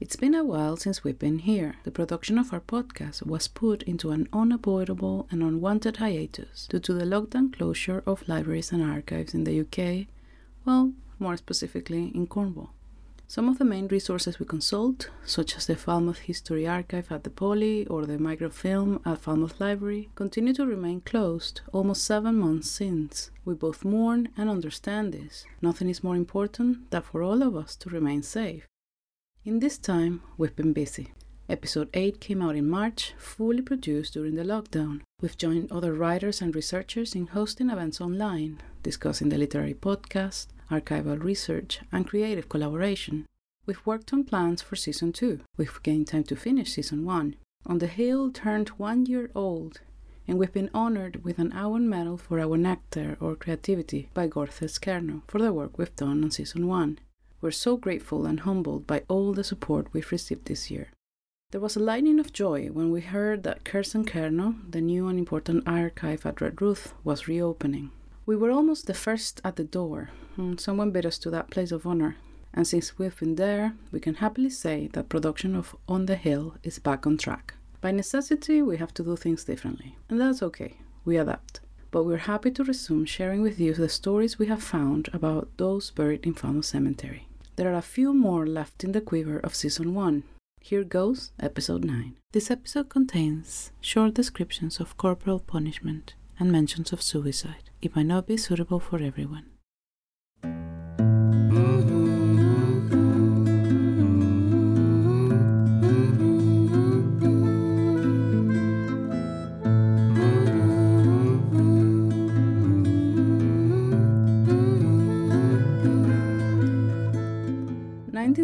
It's been a while since we've been here. The production of our podcast was put into an unavoidable and unwanted hiatus due to the lockdown closure of libraries and archives in the UK, well, more specifically in Cornwall. Some of the main resources we consult, such as the Falmouth History Archive at the Poly or the microfilm at Falmouth Library, continue to remain closed almost seven months since. We both mourn and understand this. Nothing is more important than for all of us to remain safe. In this time, we've been busy. Episode 8 came out in March, fully produced during the lockdown. We've joined other writers and researchers in hosting events online, discussing the literary podcast, archival research, and creative collaboration. We've worked on plans for season 2. We've gained time to finish season 1. On the Hill turned one year old, and we've been honored with an Awen Medal for our nectar or creativity by Gorsedh Kernow for the work we've done on season 1. We're so grateful and humbled by all the support we've received this year. There was a lightning of joy when we heard that Kresen Kernow, the new and important archive at Redruth, was reopening. We were almost the first at the door. Hmm, someone bid us to that place of honor. And since we've been there, we can happily say that production of On the Hill is back on track. By necessity, we have to do things differently, and that's okay. We adapt. But we're happy to resume sharing with you the stories we have found about those buried in Falmouth Cemetery. There are a few more left in the quiver of season 1. Here goes episode 9. This episode contains short descriptions of corporal punishment and mentions of suicide. It might not be suitable for everyone.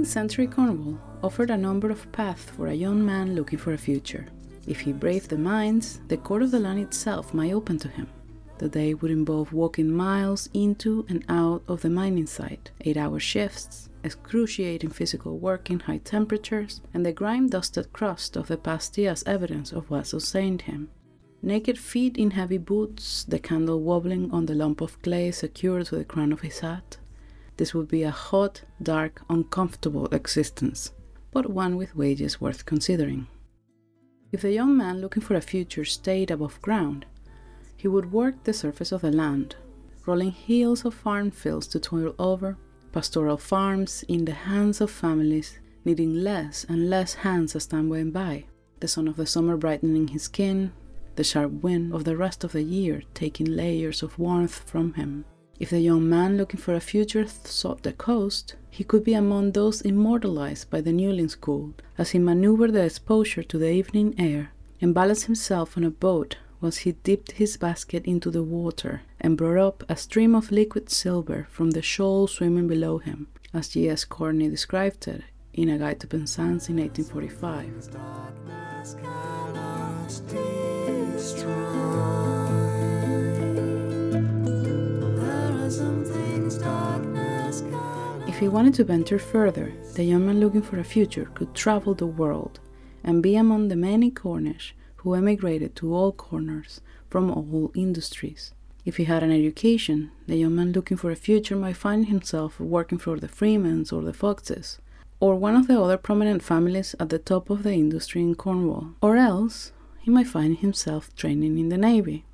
19th century Cornwall offered a number of paths for a young man looking for a future. If he braved the mines, the court of the land itself might open to him. The day would involve walking miles into and out of the mining site, eight hour shifts, excruciating physical work in high temperatures, and the grime dusted crust of the past as evidence of what sustained him. Naked feet in heavy boots, the candle wobbling on the lump of clay secured to the crown of his hat, this would be a hot, dark, uncomfortable existence, but one with wages worth considering. If the young man looking for a future stayed above ground, he would work the surface of the land, rolling hills of farm fields to toil over, pastoral farms in the hands of families needing less and less hands as time went by, the sun of the summer brightening his skin, the sharp wind of the rest of the year taking layers of warmth from him. If the young man looking for a future sought the coast, he could be among those immortalized by the Newlyn School as he maneuvered the exposure to the evening air and balanced himself on a boat whilst he dipped his basket into the water and brought up a stream of liquid silver from the shoal swimming below him, as G.S. Corney described it in A Guide to Penzance in 1845. If he wanted to venture further, the young man looking for a future could travel the world and be among the many Cornish who emigrated to all corners from all industries. If he had an education, the young man looking for a future might find himself working for the Freemans or the Foxes, or one of the other prominent families at the top of the industry in Cornwall, or else he might find himself training in the Navy.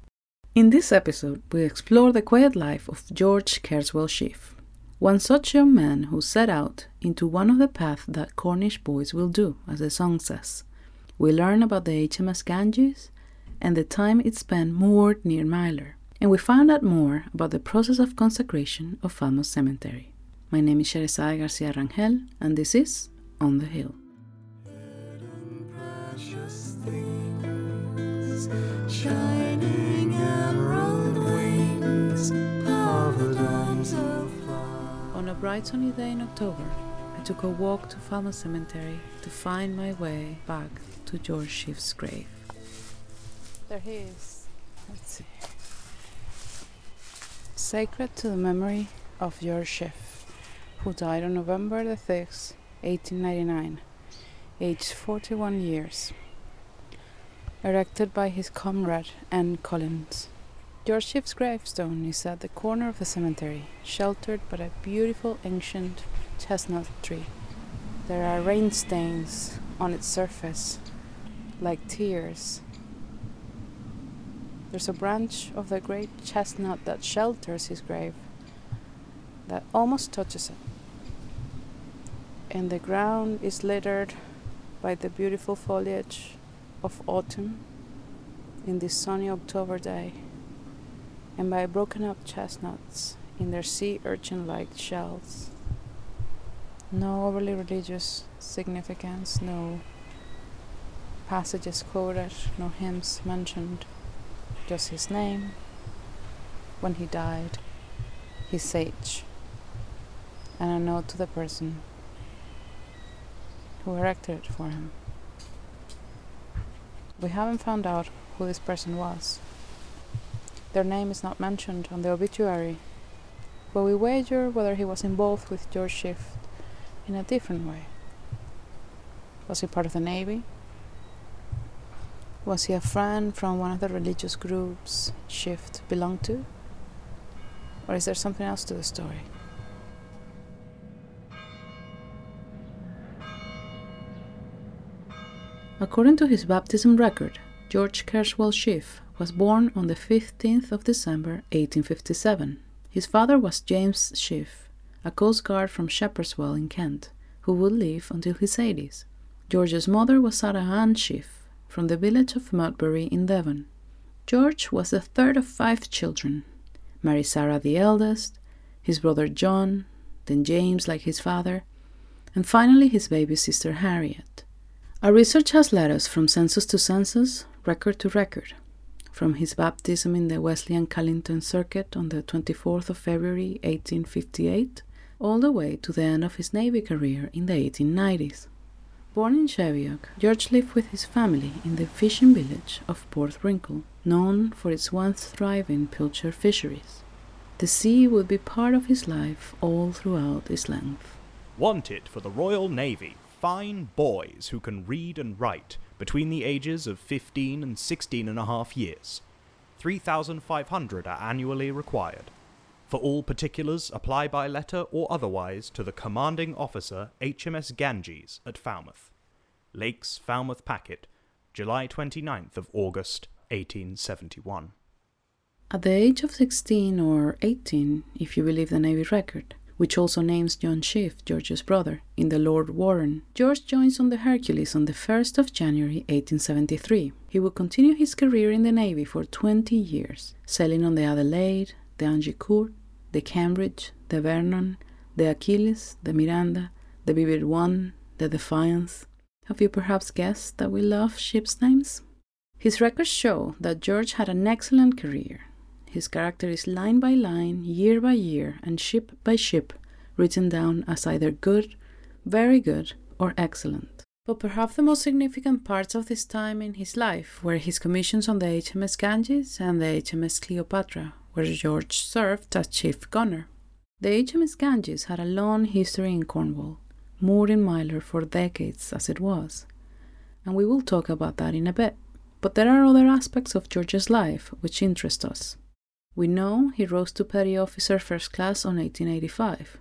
In this episode, we explore the quiet life of George Kerswell Sheaff, one such young man who set out into one of the paths that Cornish boys will do, as the song says. We learn about the HMS Ganges and the time it spent moored near Mylor, and we find out more about the process of consecration of Falmouth Cemetery. My name is Sheresade Garcia Rangel, and this is On the Hill. shining wings of the on a bright sunny day in October, I took a walk to Falmouth Cemetery to find my way back to George Sheaff's grave. There he is. Let's see. Sacred to the memory of George Sheaff, who died on November the 6th, 1899, aged 41 years. Erected by his comrade Anne Collins. George Sheaff's gravestone is at the corner of the cemetery, sheltered by a beautiful ancient chestnut tree. There are rain stains on its surface, like tears. There's a branch of the great chestnut that shelters his grave that almost touches it. And the ground is littered by the beautiful foliage of autumn in this sunny October day, and by broken up chestnuts in their sea urchin like shells. No overly religious significance, no passages quoted, no hymns mentioned, just his name, when he died, his age, and a note to the person who erected it for him. We haven't found out who this person was. Their name is not mentioned on the obituary, but we wager whether he was involved with George Sheaff in a different way. Was he part of the Navy? Was he a friend from one of the religious groups Sheaff belonged to? Or is there something else to the story? According to his baptism record, George Kerswell Sheaff was born on the 15th of December 1857. His father was James Sheaff, a coast guard from Shepherdswell in Kent, who would live until his 80s. George's mother was Sarah Ann Sheaff, from the village of Modbury in Devon. George was the third of five children. Mary Sarah the eldest, his brother John, then James like his father, and finally his baby sister Harriet. Our research has led us from census to census, record to record, from his baptism in the Wesleyan Callington Circuit on the 24th of February 1858, all the way to the end of his Navy career in the 1890s. Born in Sheviock, George lived with his family in the fishing village of Portwrinkle, known for its once thriving pilchard fisheries. The sea would be part of his life all throughout its length. Wanted for the Royal Navy fine boys who can read and write between the ages of 15 and 16 and a half years. 3,500 are annually required. For all particulars, apply by letter or otherwise to the commanding officer HMS Ganges at Falmouth. Lakes Falmouth Packet, July 29th of August 1871. At the age of 16 or 18, if you believe the Navy record, which also names John Sheaff, George's brother, in the Lord Warden. George joins on the Hercules on the 1st of January 1873. He will continue his career in the Navy for 20 years, sailing on the Adelaide, the Agincourt, the Cambridge, the Vernon, the Achilles, the Miranda, the Vivid One, the Defiance. Have you perhaps guessed that we love ships' names? His records show that George had an excellent career, his character is line by line, year by year, and ship by ship written down as either good, very good, or excellent. But perhaps the most significant parts of this time in his life were his commissions on the HMS Ganges and the HMS Cleopatra, where George served as chief gunner. The HMS Ganges had a long history in Cornwall, moored in Mylor for decades as it was, and we will talk about that in a bit. But there are other aspects of George's life which interest us. We know he rose to petty officer first class on 1885.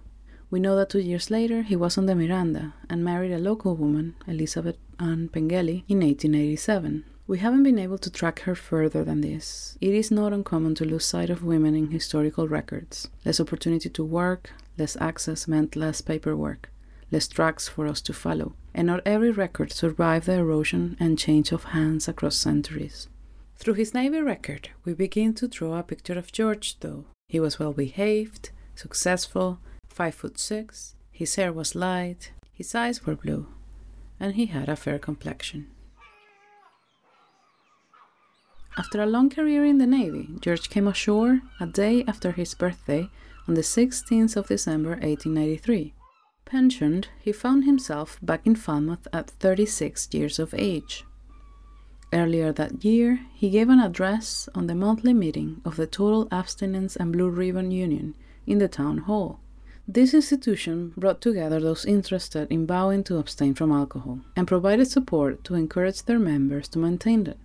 We know that two years later he was on the Miranda and married a local woman, Elizabeth Ann Pengelly, in 1887. We haven't been able to track her further than this. It is not uncommon to lose sight of women in historical records. Less opportunity to work, less access meant less paperwork, less tracks for us to follow, and not every record survived the erosion and change of hands across centuries. Through his Navy record, we begin to draw a picture of George, though. He was well behaved, successful, five foot six, his hair was light, his eyes were blue, and he had a fair complexion. After a long career in the Navy, George came ashore a day after his birthday on the 16th of December 1893. Pensioned, he found himself back in Falmouth at 36 years of age. Earlier that year, he gave an address on the monthly meeting of the Total Abstinence and Blue Ribbon Union in the town hall. This institution brought together those interested in vowing to abstain from alcohol and provided support to encourage their members to maintain it.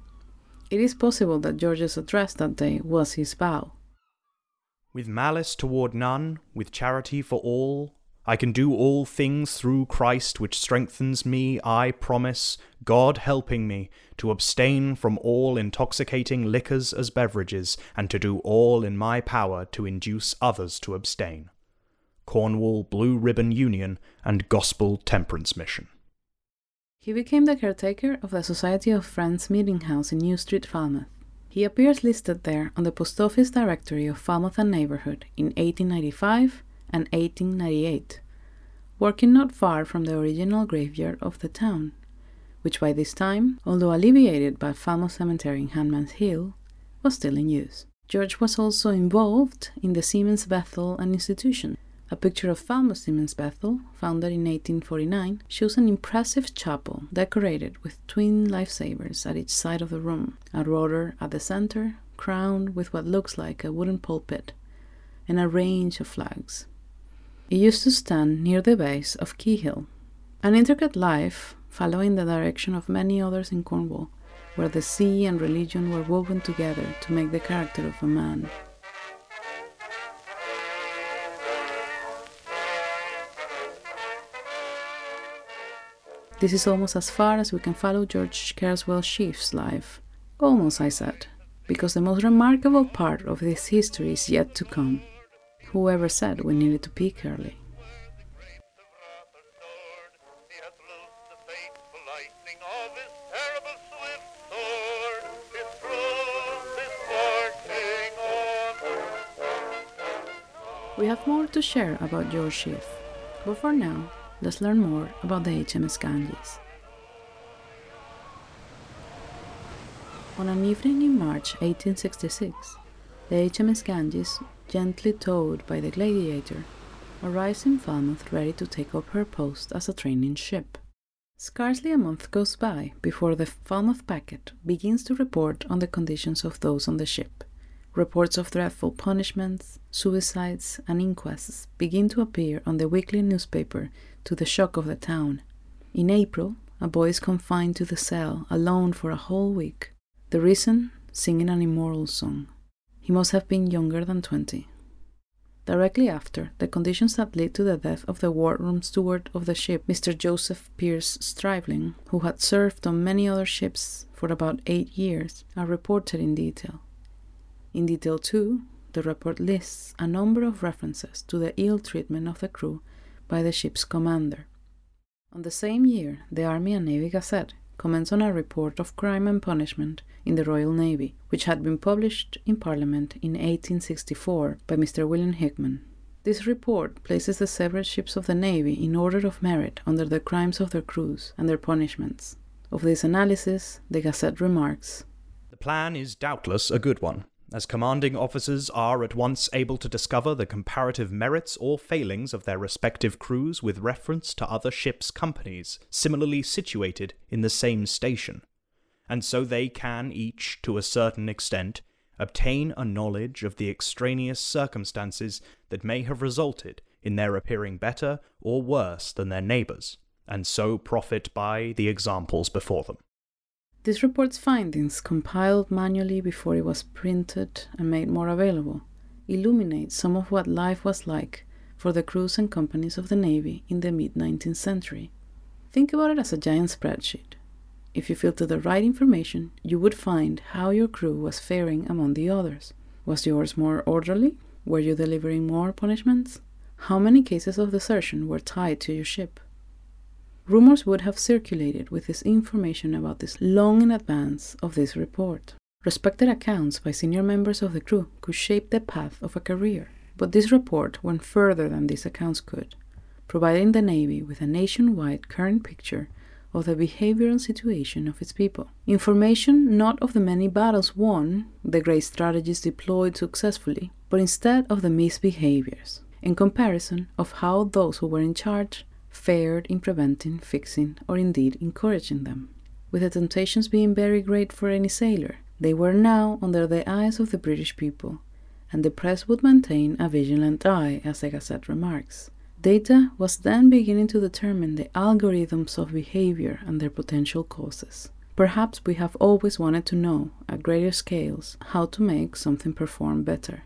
It is possible that George's address that day was his vow. With malice toward none, with charity for all, I can do all things through Christ which strengthens me, I promise, God helping me, to abstain from all intoxicating liquors as beverages, and to do all in my power to induce others to abstain. Cornwall Blue Ribbon Union and Gospel Temperance Mission. He became the caretaker of the Society of Friends Meeting House in New Street, Falmouth. He appears listed there on the Post Office Directory of Falmouth and Neighbourhood in 1895 and 1898, working not far from the original graveyard of the town, which by this time, although alleviated by Falmouth Cemetery in Hanman's Hill, was still in use. George was also involved in the Seamen's Bethel and institution, a picture of Falmouth Seamen's Bethel, founded in 1849, shows an impressive chapel decorated with twin lifesavers at each side of the room, a rudder at the center, crowned with what looks like a wooden pulpit, and a range of flags. It used to stand near the base of Quay Hill, an intricate life following the direction of many others in Cornwall, where the sea and religion were woven together to make the character of a man. This is almost as far as we can follow George Kerswell Sheaff's life. Almost, I said, because the most remarkable part of this history is yet to come. Whoever said we needed to peak early? We have more to share about George Sheaff, but for now, let's learn more about the HMS Ganges. On an evening in March 1866, the HMS Ganges, gently towed by the Gladiator, arrives in Falmouth ready to take up her post as a training ship. Scarcely a month goes by before the Falmouth packet begins to report on the conditions of those on the ship. Reports of dreadful punishments, suicides, and inquests begin to appear on the weekly newspaper to the shock of the town. In April, a boy is confined to the cell alone for a whole week. The reason? Singing an immoral song. He must have been younger than 20. Directly after, the conditions that led to the death of the wardroom steward of the ship, Mr. Joseph Pierce Stribling, who had served on many other ships for about eight years, are reported in detail. In detail, too, the report lists a number of references to the ill treatment of the crew by the ship's commander. On the same year, the Army and Navy Gazette comments on a report of crime and punishment in the Royal Navy, which had been published in Parliament in 1864 by Mr. William Hickman. This report places the several ships of the Navy in order of merit under the crimes of their crews and their punishments. Of this analysis, the Gazette remarks The plan is doubtless a good one as commanding officers are at once able to discover the comparative merits or failings of their respective crews with reference to other ships' companies similarly situated in the same station, and so they can each, to a certain extent, obtain a knowledge of the extraneous circumstances that may have resulted in their appearing better or worse than their neighbours, and so profit by the examples before them. This report's findings, compiled manually before it was printed and made more available, illuminate some of what life was like for the crews and companies of the Navy in the mid 19th century. Think about it as a giant spreadsheet. If you filter the right information, you would find how your crew was faring among the others. Was yours more orderly? Were you delivering more punishments? How many cases of desertion were tied to your ship? Rumors would have circulated with this information about this long in advance of this report. Respected accounts by senior members of the crew could shape the path of a career, but this report went further than these accounts could, providing the Navy with a nationwide current picture of the behavioral situation of its people. Information not of the many battles won, the great strategies deployed successfully, but instead of the misbehaviors, in comparison of how those who were in charge fared in preventing, fixing, or indeed encouraging them. With the temptations being very great for any sailor, they were now under the eyes of the British people, and the press would maintain a vigilant eye, as the Gazette remarks. Data was then beginning to determine the algorithms of behavior and their potential causes. Perhaps we have always wanted to know, at greater scales, how to make something perform better.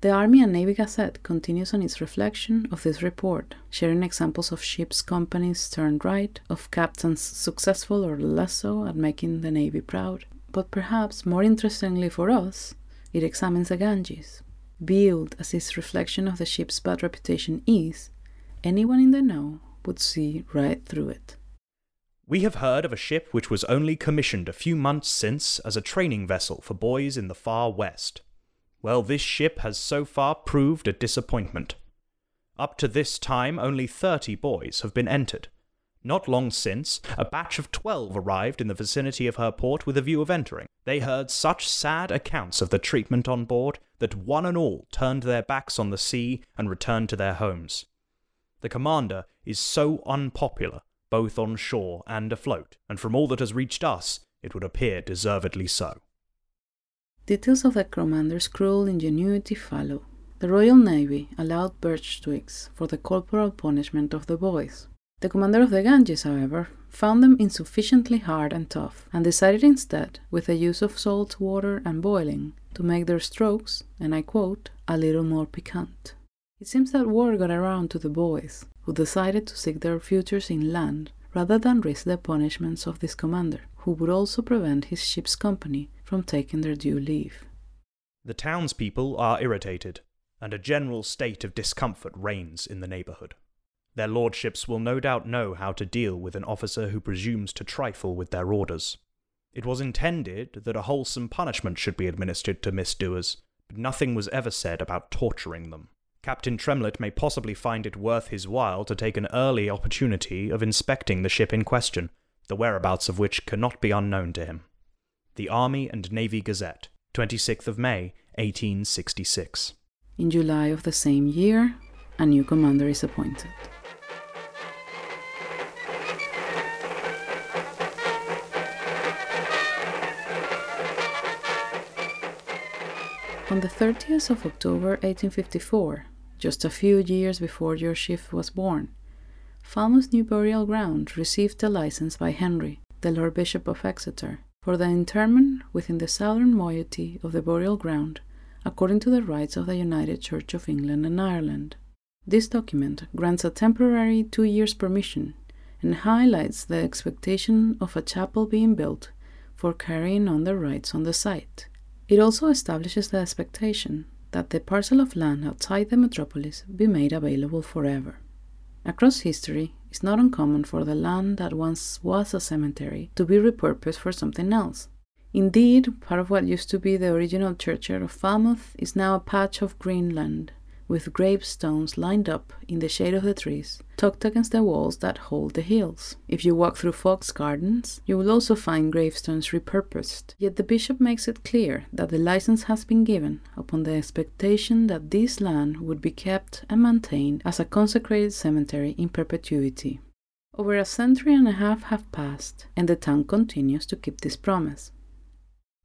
The Army and Navy Gazette continues on its reflection of this report, sharing examples of ships' companies turned right, of captains successful or less so at making the Navy proud. But perhaps more interestingly for us, it examines the Ganges. Viewed as its reflection of the ship's bad reputation is, anyone in the know would see right through it. We have heard of a ship which was only commissioned a few months since as a training vessel for boys in the far west. Well, this ship has so far proved a disappointment. Up to this time, only 30 boys have been entered. Not long since, a batch of 12 arrived in the vicinity of her port with a view of entering. They heard such sad accounts of the treatment on board that one and all turned their backs on the sea and returned to their homes. The commander is so unpopular, both on shore and afloat, and from all that has reached us, it would appear deservedly so. Details of the commander's cruel ingenuity follow. The Royal Navy allowed birch twigs for the corporal punishment of the boys. The commander of the Ganges, however, found them insufficiently hard and tough, and decided instead, with the use of salt water and boiling, to make their strokes, and I quote, a little more piquant. It seems that word got around to the boys, who decided to seek their futures inland rather than risk the punishments of this commander, who would also prevent his ship's company from taking their due leave. The townspeople are irritated, and a general state of discomfort reigns in the neighbourhood. Their lordships will no doubt know how to deal with an officer who presumes to trifle with their orders. It was intended that a wholesome punishment should be administered to misdoers, but nothing was ever said about torturing them. Captain Tremlett may possibly find it worth his while to take an early opportunity of inspecting the ship in question, the whereabouts of which cannot be unknown to him. The Army and Navy Gazette, 26th of May, 1866. In July of the same year, a new commander is appointed. On the 30th of October 1854, just a few years before your ship was born, Falmouth New Burial Ground received a license by Henry, the Lord Bishop of Exeter, for the interment within the southern moiety of the burial ground according to the rites of the United Church of England and Ireland. This document grants a temporary two years permission and highlights the expectation of a chapel being built for carrying on the rites on the site. It also establishes the expectation that the parcel of land outside the metropolis be made available forever. Across history, it's not uncommon for the land that once was a cemetery to be repurposed for something else. Indeed, part of what used to be the original churchyard of Falmouth is now a patch of green land, with gravestones lined up in the shade of the trees, tucked against the walls that hold the hills. If you walk through Fox Gardens, you will also find gravestones repurposed. Yet the bishop makes it clear that the license has been given upon the expectation that this land would be kept and maintained as a consecrated cemetery in perpetuity. Over a century and a half have passed, and the town continues to keep this promise.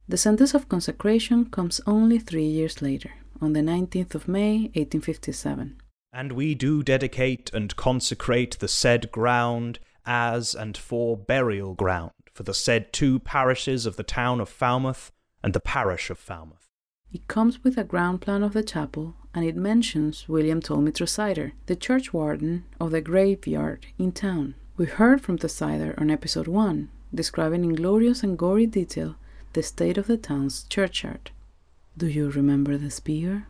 The sentence of consecration comes only three years later, on the 19th of May, 1857. And we do dedicate and consecrate the said ground as and for burial ground for the said two parishes of the town of Falmouth and the parish of Falmouth. It comes with a ground plan of the chapel, and it mentions William Tolmie Tresider, the churchwarden of the graveyard in town. We heard from Tresider on episode 1, describing in glorious and gory detail the state of the town's churchyard. Do you remember the spear?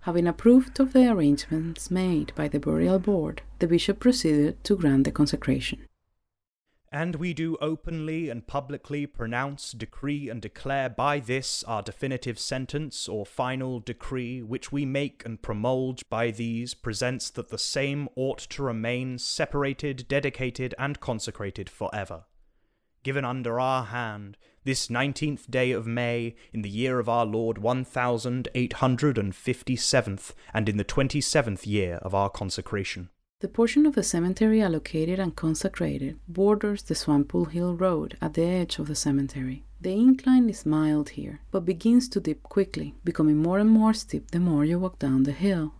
Having approved of the arrangements made by the burial board, the bishop proceeded to grant the consecration. And we do openly and publicly pronounce, decree, and declare by this our definitive sentence or final decree, which we make and promulge by these, presents that the same ought to remain separated, dedicated, and consecrated for ever. Given under our hand, this nineteenth day of May, in the year of our Lord one thousand eight hundred and fifty seventh, and in the twenty seventh year of our consecration. The portion of the cemetery allocated and consecrated borders the Swanpool Hill Road at the edge of the cemetery. The incline is mild here, but begins to dip quickly, becoming more and more steep the more you walk down the hill.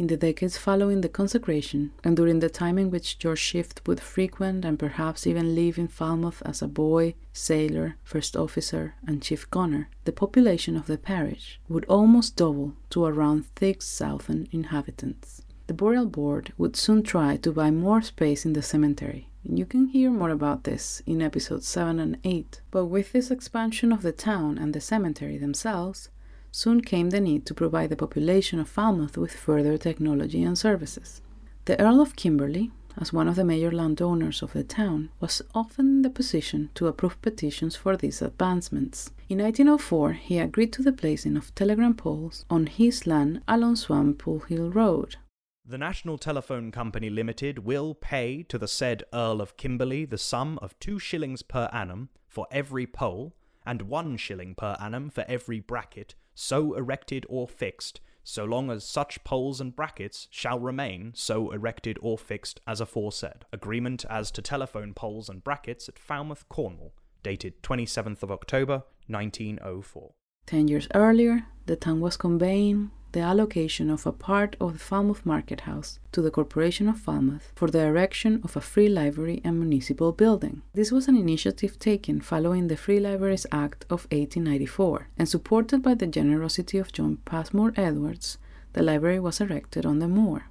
In the decades following the consecration, and during the time in which George Sheaff would frequent and perhaps even live in Falmouth as a boy, sailor, first officer, and chief gunner, the population of the parish would almost double to around 6,000 inhabitants. The burial board would soon try to buy more space in the cemetery. You can hear more about this in episodes 7 and 8. But with this expansion of the town and the cemetery themselves, soon came the need to provide the population of Falmouth with further technology and services. The Earl of Kimberley, as one of the major landowners of the town, was often in the position to approve petitions for these advancements. In 1904, he agreed to the placing of telegram poles on his land along Swanpool Hill Road. The National Telephone Company Limited will pay to the said Earl of Kimberley the sum of two shillings per annum for every pole, and one shilling per annum for every bracket so erected or fixed, so long as such poles and brackets shall remain so erected or fixed as aforesaid. Agreement as to telephone poles and brackets at Falmouth, Cornwall, dated 27th of October 1904. Ten years earlier, the town was conveying the allocation of a part of the Falmouth Market House to the Corporation of Falmouth for the erection of a free library and municipal building. This was an initiative taken following the Free Libraries Act of 1894 and supported by the generosity of John Passmore Edwards. The library was erected on the moor.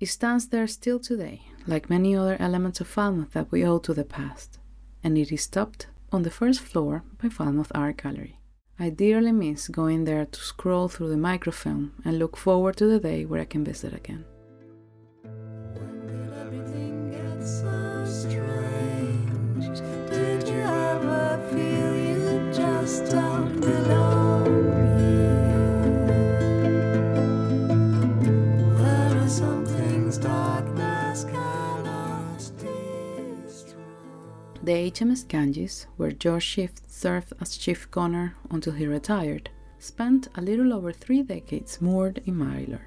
It stands there still today, like many other elements of Falmouth that we owe to the past, and it is topped on the first floor by Falmouth Art Gallery. I dearly miss going there to scroll through the microfilm and look forward to the day where I can visit again. The HMS Ganges, where George Sheaff served as chief gunner until he retired, spent a little over three decades moored in Mylor.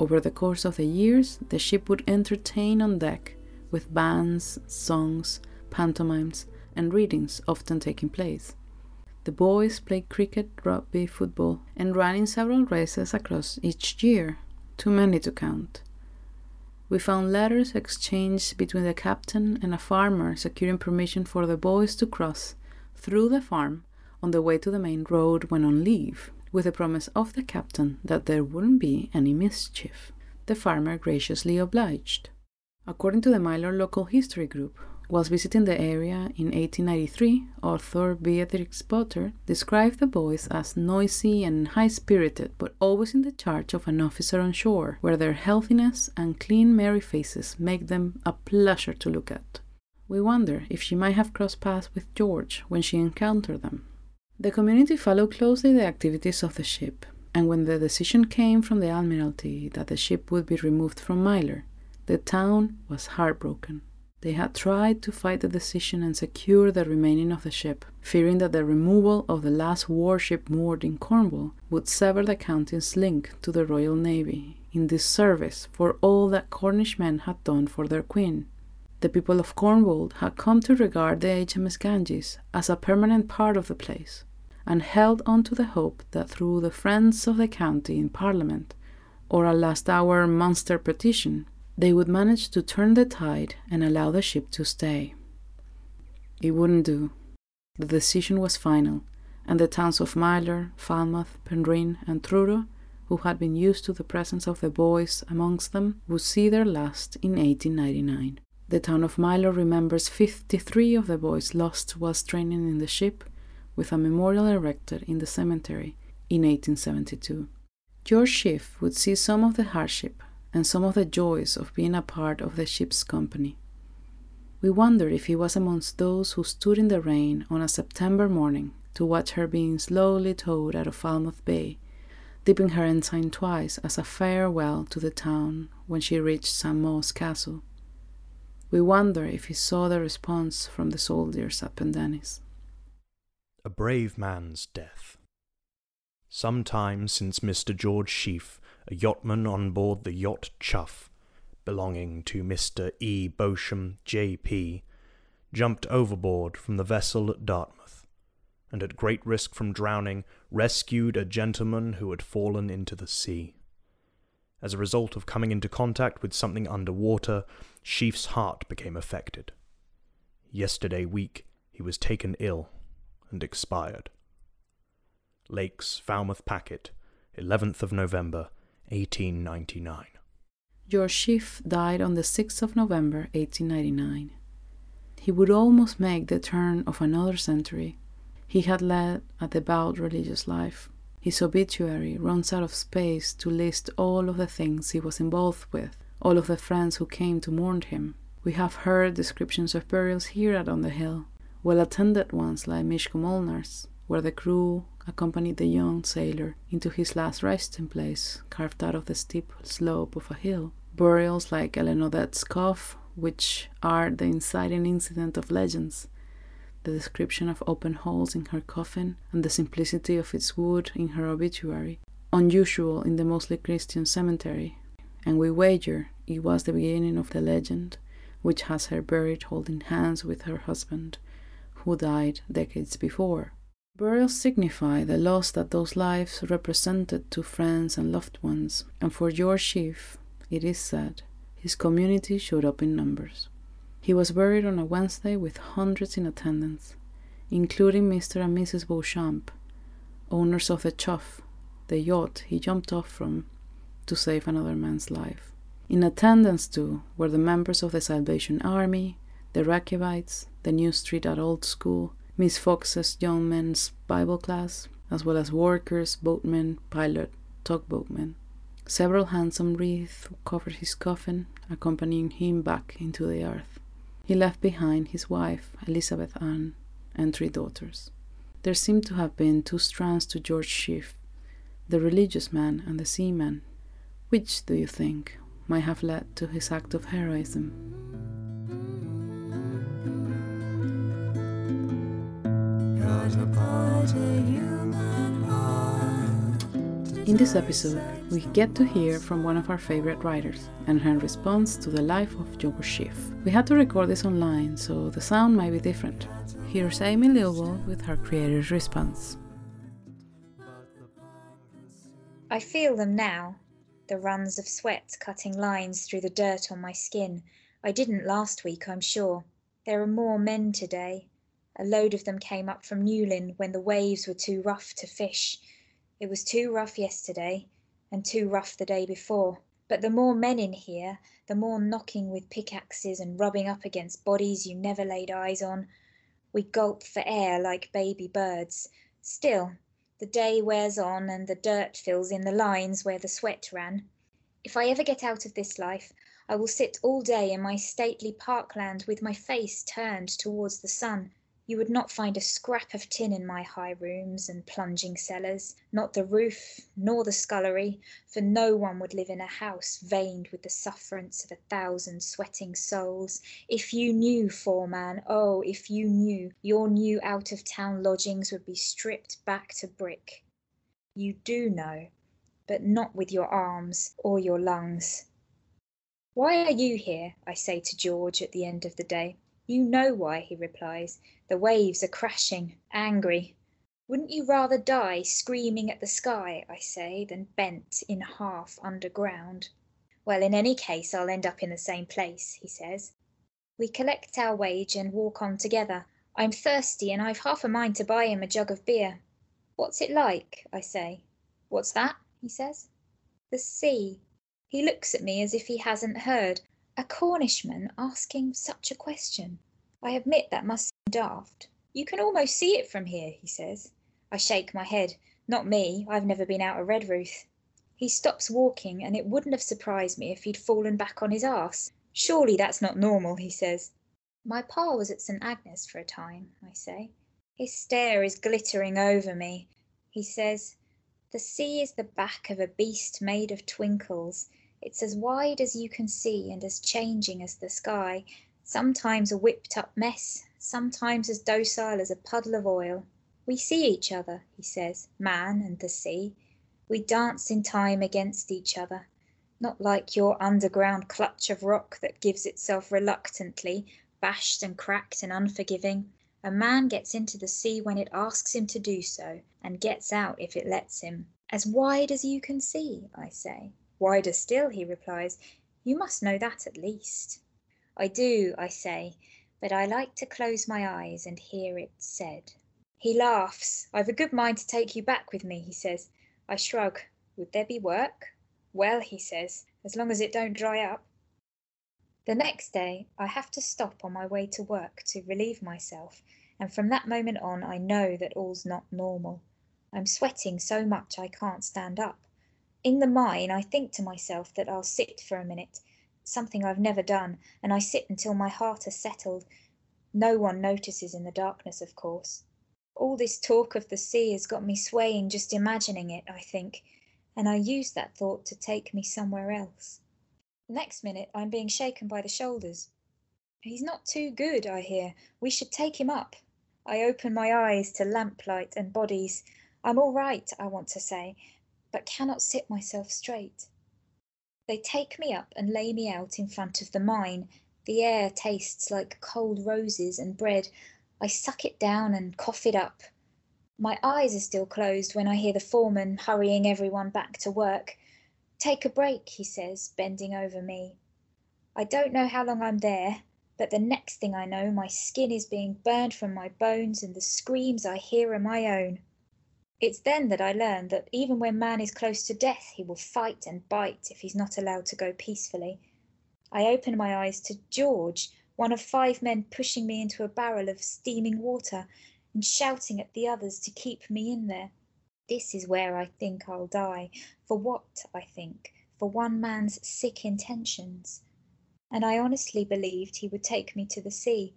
Over the course of the years, the ship would entertain on deck, with bands, songs, pantomimes, and readings often taking place. The boys played cricket, rugby, football, and ran in several races across each year, too many to count. We found letters exchanged between the captain and a farmer securing permission for the boys to cross through the farm on the way to the main road when on leave, with the promise of the captain that there wouldn't be any mischief. The farmer graciously obliged. According to the Mylor Local History Group, Whilst visiting the area in 1893, author Beatrix Potter described the boys as noisy and high spirited, but always in the charge of an officer on shore, where their healthiness and clean, merry faces make them a pleasure to look at. We wonder if she might have crossed paths with George when she encountered them. The community followed closely the activities of the ship, and when the decision came from the Admiralty that the ship would be removed from Mylor, the town was heartbroken. They had tried to fight the decision and secure the remaining of the ship, fearing that the removal of the last warship moored in Cornwall would sever the county's link to the Royal Navy in disservice for all that Cornish men had done for their queen. The people of Cornwall had come to regard the HMS Ganges as a permanent part of the place, and held on to the hope that through the friends of the county in Parliament, or a last hour Munster petition, they would manage to turn the tide and allow the ship to stay. It wouldn't do. The decision was final, and the towns of Mylor, Falmouth, Penryn, and Truro, who had been used to the presence of the boys amongst them, would see their last in 1899. The town of Mylor remembers 53 of the boys lost whilst training in the ship, with a memorial erected in the cemetery in 1872. George Sheaff would see some of the hardship and some of the joys of being a part of the ship's company. We wondered if he was amongst those who stood in the rain on a September morning to watch her being slowly towed out of Falmouth Bay, dipping her ensign twice as a farewell to the town when she reached St. Mawes Castle. We wonder if he saw the response from the soldiers at Pendennis. A brave man's death. Some time since Mr. George Sheaff a yachtman on board the yacht Chough, belonging to Mr. E. Beauchamp, J.P., jumped overboard from the vessel at Dartmouth, and at great risk from drowning, rescued a gentleman who had fallen into the sea. As a result of coming into contact with something underwater, Sheaff's heart became affected. Yesterday week, he was taken ill and expired. Lakes, Falmouth Packet, 11th of November, 1899. George Sheaff died on the 6th of November 1899. He would almost make the turn of another century. He had led a devout religious life. His obituary runs out of space to list all of the things he was involved with, all of the friends who came to mourn him. We have heard descriptions of burials here at On the Hill, well attended ones like Mishko Molnar's, where the crew accompanied the young sailor into his last resting place, carved out of the steep slope of a hill. Burials like Ellen Odette's cough, which are the inciting incident of legends. The description of open holes in her coffin and the simplicity of its wood in her obituary, unusual in the mostly Christian cemetery, and we wager it was the beginning of the legend, which has her buried holding hands with her husband, who died decades before. Burials signify the loss that those lives represented to friends and loved ones, and for George Sheaff, it is said, his community showed up in numbers. He was buried on a Wednesday with hundreds in attendance, including Mr. and Mrs. Beauchamp, owners of the Chough, the yacht he jumped off from to save another man's life. In attendance, too, were the members of the Salvation Army, the Rechabites, the New Street at Old School, Miss Fox's young men's Bible class, as well as workers, boatmen, pilot, tugboatmen. Several handsome wreaths covered his coffin, accompanying him back into the earth. He left behind his wife, Elizabeth Ann, and three daughters. There seem to have been two strands to George Sheaff the religious man and the seaman. Which, do you think, might have led to his act of heroism? In this episode, we get to hear from one of our favorite writers and her response to the life of George Sheaff. We had to record this online, so the sound might be different. Here's Amy Lilwall with her creator's response. I feel them now, the runs of sweat cutting lines through the dirt on my skin. I didn't last week, I'm sure. There are more men today. A load of them came up from Newlyn when the waves were too rough to fish. It was too rough yesterday, and too rough the day before. But the more men in here, the more knocking with pickaxes and rubbing up against bodies you never laid eyes on. We gulp for air like baby birds. Still, the day wears on and the dirt fills in the lines where the sweat ran. If I ever get out of this life, I will sit all day in my stately parkland with my face turned towards the sun. You would not find a scrap of tin in my high rooms and plunging cellars, not the roof, nor the scullery, for no one would live in a house veined with the sufferance of a thousand sweating souls. If you knew, foreman, oh, if you knew, your new out of town lodgings would be stripped back to brick. You do know, but not with your arms or your lungs. Why are you here? I say to George at the end of the day. You know why, he replies. The waves are crashing, angry. Wouldn't you rather die screaming at the sky, I say, than bent in half underground? Well, in any case, I'll end up in the same place, he says. We collect our wage and walk on together. I'm thirsty and I've half a mind to buy him a jug of beer. What's it like? I say. What's that? he says. The sea. He looks at me as if he hasn't heard. A Cornishman asking such a question! I admit that must seem daft. You can almost see it from here, he says. I shake my head. Not me, I've never been out of Redruth. He stops walking, and it wouldn't have surprised me if he'd fallen back on his arse. Surely that's not normal, he says. My pa was at St. Agnes for a time, I say. His stare is glittering over me. He says, The sea is the back of a beast made of twinkles. It's as wide as you can see and as changing as the sky, sometimes a whipped up mess, sometimes as docile as a puddle of oil. We see each other, he says, man and the sea. We dance in time against each other, not like your underground clutch of rock that gives itself reluctantly, bashed and cracked and unforgiving. A man gets into the sea when it asks him to do so, and gets out if it lets him. As wide as you can see, I say. Wider still, he replies. You must know that at least. I do, I say, but I like to close my eyes and hear it said. He laughs. I've a good mind to take you back with me, he says. I shrug. Would there be work? Well, he says, as long as it don't dry up. The next day I have to stop on my way to work to relieve myself, and from that moment on I know that all's not normal. I'm sweating so much I can't stand up. In the mine I think to myself that I'll sit for a minute, something I've never done, and I sit until my heart has settled. No one notices in the darkness, of course. All this talk of the sea has got me swaying just imagining it, I think, and I use that thought to take me somewhere else. Next minute I'm being shaken by the shoulders. He's not too good, I hear. We should take him up. I open my eyes to lamplight and bodies. I'm all right, I want to say, but cannot sit myself straight. They take me up and lay me out in front of the mine. The air tastes like cold roses and bread. I suck it down and cough it up. My eyes are still closed when I hear the foreman hurrying everyone back to work. Take a break, he says, bending over me. I don't know how long I'm there, but the next thing I know my skin is being burned from my bones and the screams I hear are my own. It's then that I learn that even when man is close to death he will fight and bite if he's not allowed to go peacefully. I open my eyes to George, one of five men pushing me into a barrel of steaming water and shouting at the others to keep me in there. This is where I think I'll die. For what, I think? For one man's sick intentions. And I honestly believed he would take me to the sea.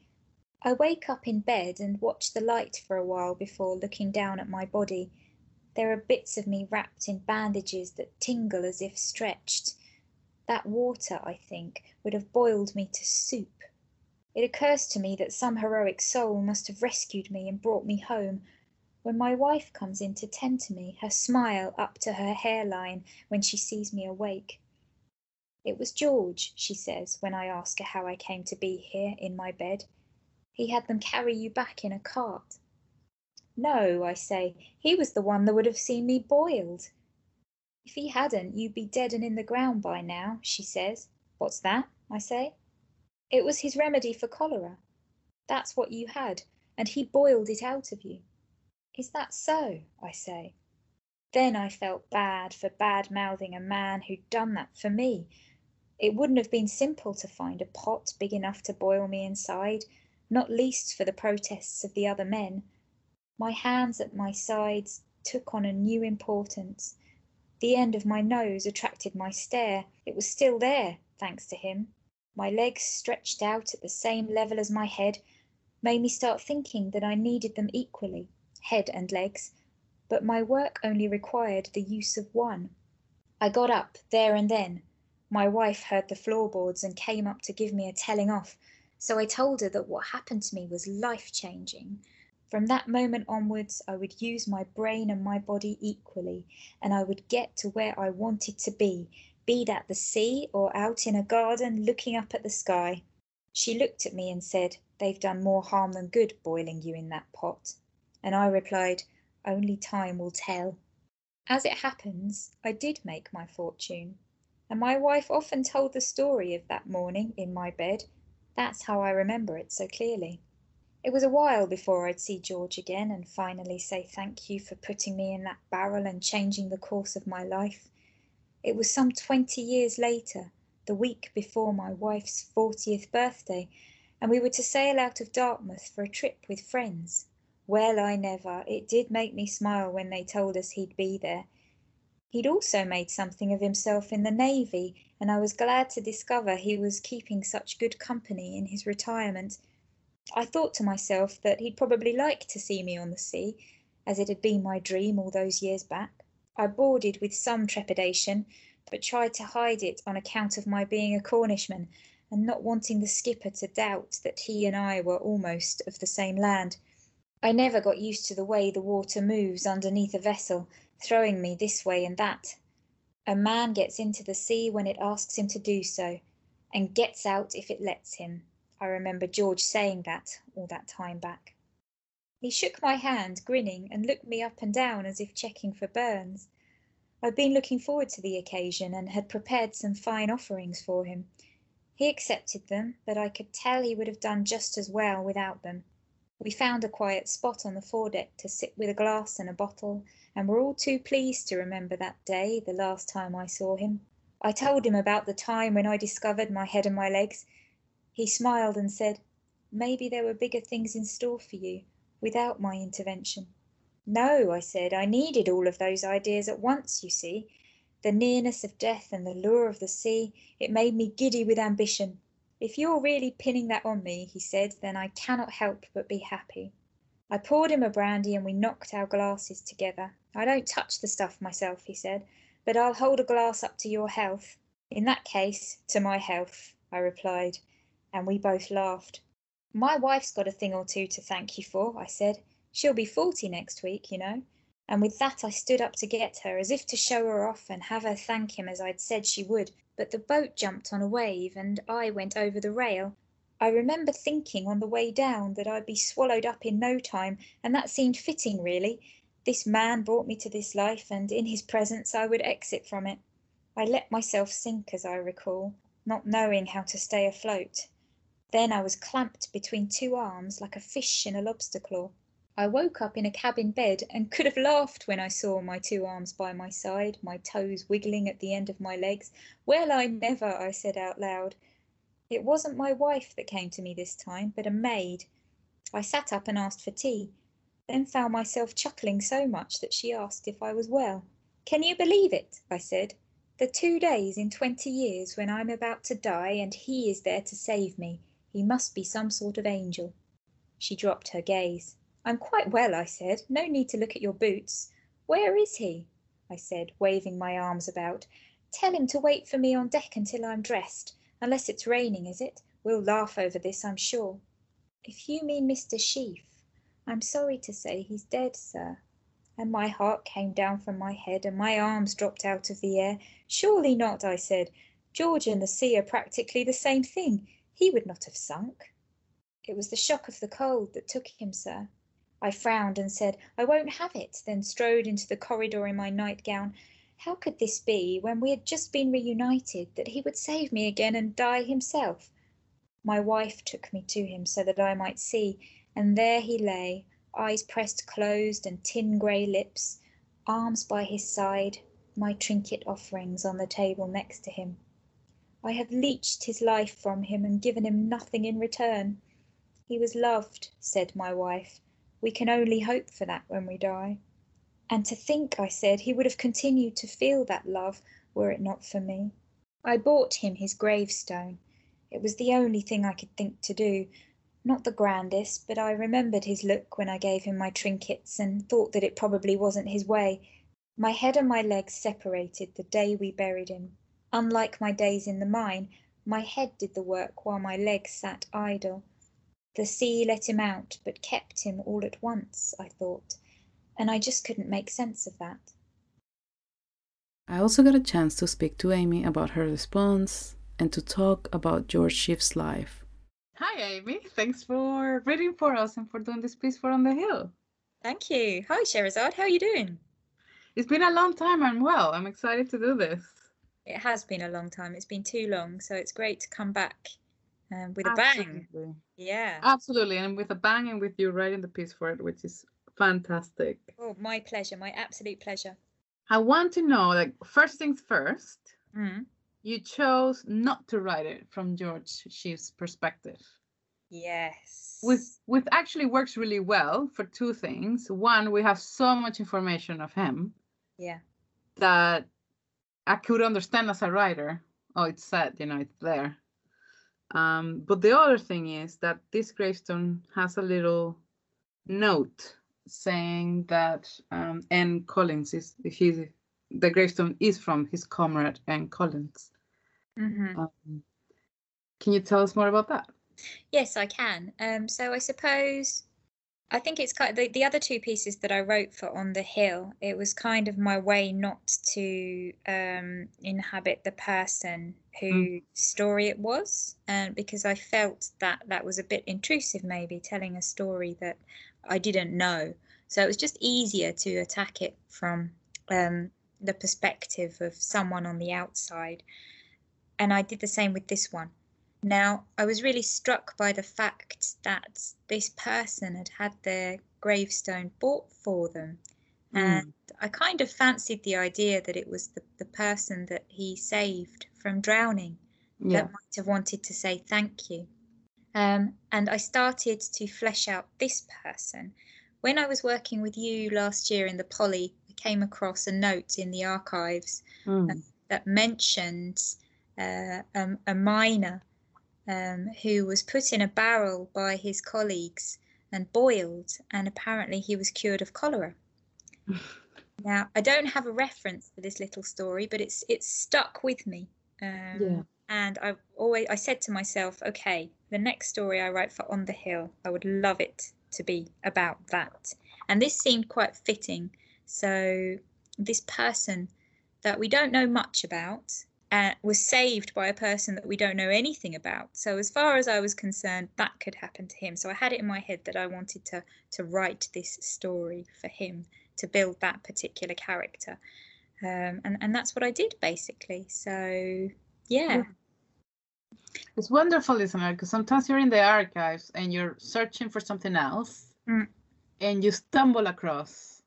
I wake up in bed and watch the light for a while before looking down at my body. There are bits of me wrapped in bandages that tingle as if stretched. That water, I think, would have boiled me to soup. It occurs to me that some heroic soul must have rescued me and brought me home. When my wife comes in to tend to me, her smile up to her hairline when she sees me awake. It was George, she says, when I ask her how I came to be here in my bed. He had them carry you back in a cart. No, I say, he was the one that would have seen me boiled. If he hadn't, you'd be dead and in the ground by now, she says. What's that? I say. It was his remedy for cholera. That's what you had, and he boiled it out of you. Is that so? I say. Then I felt bad for bad mouthing a man who'd done that for me. It wouldn't have been simple to find a pot big enough to boil me inside, not least for the protests of the other men. My hands at my sides took on a new importance. The end of my nose attracted my stare. It was still there, thanks to him. My legs stretched out at the same level as my head made me start thinking that I needed them equally head and legs, but my work only required the use of one. I got up there and then. My wife heard the floorboards and came up to give me a telling off, so I told her that what happened to me was life changing. From that moment onwards I would use my brain and my body equally, and I would get to where I wanted to be, be that the sea or out in a garden looking up at the sky. She looked at me and said, They've done more harm than good boiling you in that pot and I replied, Only time will tell. As it happens, I did make my fortune, and my wife often told the story of that morning in my bed. That's how I remember it so clearly. It was a while before I'd see George again and finally say thank you for putting me in that barrel and changing the course of my life. It was some twenty years later, the week before my wife's fortieth birthday, and we were to sail out of Dartmouth for a trip with friends. Well, I never! It did make me smile when they told us he'd be there. He'd also made something of himself in the Navy, and I was glad to discover he was keeping such good company in his retirement. I thought to myself that he'd probably like to see me on the sea, as it had been my dream all those years back. I boarded with some trepidation, but tried to hide it on account of my being a Cornishman, and not wanting the skipper to doubt that he and I were almost of the same land. I never got used to the way the water moves underneath a vessel, throwing me this way and that. A man gets into the sea when it asks him to do so, and gets out if it lets him. I remember George saying that all that time back. He shook my hand, grinning, and looked me up and down as if checking for burns. I'd been looking forward to the occasion and had prepared some fine offerings for him. He accepted them, but I could tell he would have done just as well without them. We found a quiet spot on the foredeck to sit with a glass and a bottle, and were all too pleased to remember that day, the last time I saw him. I told him about the time when I discovered my head and my legs. He smiled and said, Maybe there were bigger things in store for you, without my intervention. No, I said, I needed all of those ideas at once, you see. The nearness of death and the lure of the sea, it made me giddy with ambition. If you're really pinning that on me, he said, then I cannot help but be happy. I poured him a brandy and we knocked our glasses together. I don't touch the stuff myself, he said, but I'll hold a glass up to your health. In that case, to my health, I replied, and we both laughed. My wife's got a thing or two to thank you for, I said. She'll be forty next week, you know. And with that I stood up to get her, as if to show her off and have her thank him as I'd said she would. But the boat jumped on a wave, and I went over the rail. I remember thinking on the way down that I'd be swallowed up in no time, and that seemed fitting really. This man brought me to this life, and in his presence I would exit from it. I let myself sink, as I recall, not knowing how to stay afloat. Then I was clamped between two arms like a fish in a lobster claw. I woke up in a cabin bed and could have laughed when I saw my two arms by my side, my toes wiggling at the end of my legs. Well, I never, I said out loud. It wasn't my wife that came to me this time, but a maid. I sat up and asked for tea, then found myself chuckling so much that she asked if I was well. Can you believe it? I said. The two days in twenty years when I'm about to die and he is there to save me. He must be some sort of angel. She dropped her gaze. I'm quite well, I said. No need to look at your boots. Where is he? I said, waving my arms about. Tell him to wait for me on deck until I'm dressed. Unless it's raining, is it? We'll laugh over this, I'm sure. If you mean Mr. Sheaff, I'm sorry to say he's dead, sir. And my heart came down from my head and my arms dropped out of the air. Surely not, I said. George and the sea are practically the same thing. He would not have sunk. It was the shock of the cold that took him, sir. I frowned and said, I won't have it, then strode into the corridor in my nightgown. How could this be, when we had just been reunited, that he would save me again and die himself? My wife took me to him so that I might see, and there he lay, eyes pressed closed and tin grey lips, arms by his side, my trinket offerings on the table next to him. I have leached his life from him and given him nothing in return. He was loved, said my wife, we can only hope for that when we die. And to think, I said, he would have continued to feel that love were it not for me. I bought him his gravestone. It was the only thing I could think to do. Not the grandest, but I remembered his look when I gave him my trinkets and thought that it probably wasn't his way. My head and my legs separated the day we buried him. Unlike my days in the mine, my head did the work while my legs sat idle. The sea let him out, but kept him all at once, I thought, and I just couldn't make sense of that. I also got a chance to speak to Amy about her response and to talk about George Sheaff's life. Hi, Amy. Thanks for reading for us and for doing this piece for On the Hill. Thank you. Hi, Sherazade. How are you doing? It's been a long time. I'm well. I'm excited to do this. It has been a long time. It's been too long, so it's great to come back um, with a bang. Yeah. Absolutely. And with a bang and with you writing the piece for it, which is fantastic. Oh, my pleasure. My absolute pleasure. I want to know, like, first things first, Mm. you chose not to write it from George Sheaff's perspective. Yes. With with actually works really well for two things. One, we have so much information of him Yeah. that I could understand as a writer. Oh, it's sad, you know, it's there. Um, but the other thing is that this gravestone has a little note saying that um, N. Collins is he, the gravestone is from his comrade N. Collins. hmm Um, can you tell us more about that? Yes, I can. Um, so I suppose I think it's kind of the, the other two pieces that I wrote for On the Hill. It was kind of my way not to um, inhabit the person whose story it was, and because I felt that that was a bit intrusive, maybe telling a story that I didn't know. So it was just easier to attack it from um, the perspective of someone on the outside. And I did the same with this one. Now, I was really struck by the fact that this person had had their gravestone bought for them. Mm. And I kind of fancied the idea that it was the, the person that he saved from drowning Yeah. that might have wanted to say thank you. Um, and I started to flesh out this person. When I was working with you last year in the Poly, I came across a note in the archives Mm. that mentioned uh, um, a miner um, who was put in a barrel by his colleagues and boiled, and apparently he was cured of cholera. now, I don't have a reference for this little story, but it's it's stuck with me. Um, Yeah. And I always I said to myself, okay, the next story I write for On the Hill, I would love it to be about that. And this seemed quite fitting. So this person that we don't know much about uh, was saved by a person that we don't know anything about. So as far as I was concerned, that could happen to him. So I had it in my head that I wanted to to write this story for him to build that particular character, um, and and that's what I did basically. So yeah, Yeah. It's wonderful, listener, because sometimes you're in the archives and you're searching for something else, Mm. and you stumble across